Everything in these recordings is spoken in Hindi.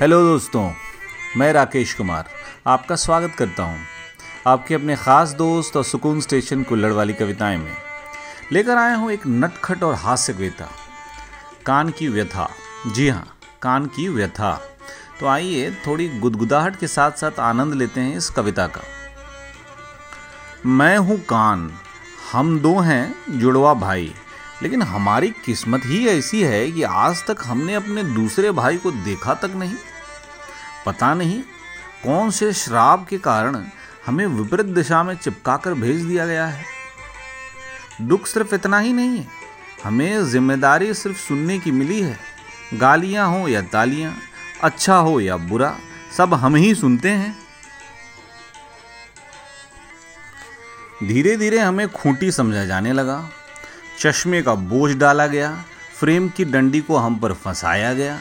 हेलो दोस्तों, मैं राकेश कुमार आपका स्वागत करता हूँ आपके अपने ख़ास दोस्त और सुकून स्टेशन कुल्लड़ वाली कविताएँ में। लेकर आया हूँ एक नटखट और हास्य कविता, कान की व्यथा। जी हाँ कान की व्यथा। तो आइए थोड़ी गुदगुदाहट के साथ साथ आनंद लेते हैं इस कविता का। मैं हूँ कान, हम दो हैं जुड़वा भाई। लेकिन हमारी किस्मत ही ऐसी है कि आज तक हमने अपने दूसरे भाई को देखा तक नहीं। पता नहीं कौन से श्राप के कारण हमें विपरीत दिशा में चिपका कर भेज दिया गया है। दुख सिर्फ़ इतना ही नहीं है हमें ज़िम्मेदारी सिर्फ़ सुनने की मिली है। गालियाँ हो या तालियाँ अच्छा हो या बुरा, सब हम ही सुनते हैं। धीरे धीरे हमें खूंटी समझा जाने लगा। चश्मे का बोझ डाला गया, फ्रेम की डंडी को हम पर फंसाया गया।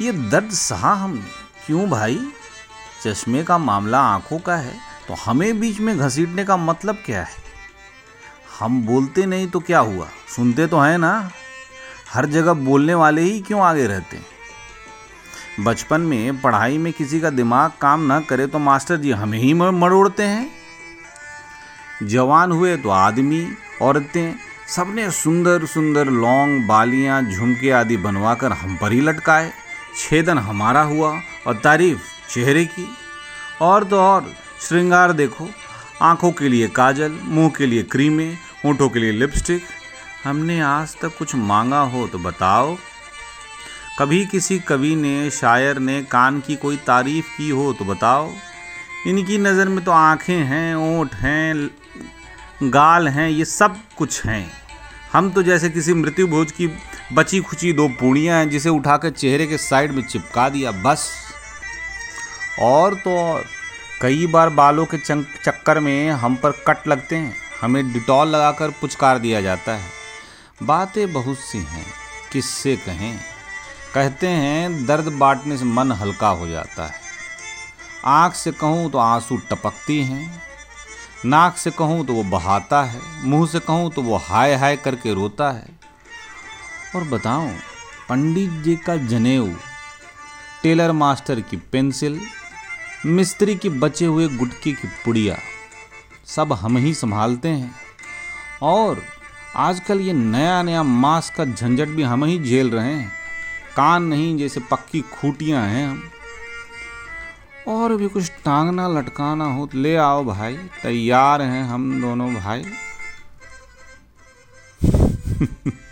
ये दर्द सहा हमने। क्यों भाई? चश्मे का मामला आँखों का है तो हमें बीच में घसीटने का मतलब क्या है? हम बोलते नहीं तो क्या हुआ? सुनते तो हैं ना? हर जगह बोलने वाले ही क्यों आगे रहते हैं? बचपन में पढ़ाई में किसी का दिमाग काम ना करे तो मास्टर जी हमें ही मरोड़ते हैं। जवान हुए तो आदमी, औरतें सबने सुंदर सुंदर लौंग, बालियाँ, झुमके आदि बनवाकर हम पर ही लटकाए। छेदन हमारा हुआ और तारीफ़ चेहरे की। और तो और, श्रृंगार देखो। आँखों के लिए काजल, मुँह के लिए क्रीमें, होठों के लिए लिपस्टिक। हमने आज तक कुछ मांगा हो तो बताओ। कभी किसी कवि ने, शायर ने कान की कोई तारीफ़ की हो तो बताओ। इनकी नज़र में तो आँखें हैं, ओठ हैं, गाल हैं, ये सब कुछ हैं। हम तो जैसे किसी मृत्यु भोज की बची खुची दो पूड़ियाँ हैं, जिसे उठाकर चेहरे के साइड में चिपका दिया, बस। और तो और, कई बार बालों के चक्कर में हम पर कट लगते हैं, हमें डिटॉल लगाकर पुचकार दिया जाता है। बातें बहुत सी हैं, किससे कहें? कहते हैं, दर्द बांटने से मन हल्का हो जाता है। आँख से कहूँ तो आँसू टपकती हैं नाक से कहूँ तो वो बहाता है, मुँह से कहूँ तो वो हाय हाय करके रोता है। और बताऊँ, पंडित जी का जनेऊ, टेलर मास्टर की पेंसिल, मिस्त्री की बचे हुए गुटके की पुड़िया, सब हम ही संभालते हैं। और आजकल ये नया नया मांस का झंझट भी हम ही झेल रहे हैं। कान नहीं जैसे पक्की खूटियाँ हैं हम। और भी कुछ टांगना, लटकाना हो तो ले आओ भाई। तैयार हैं हम दोनों भाई।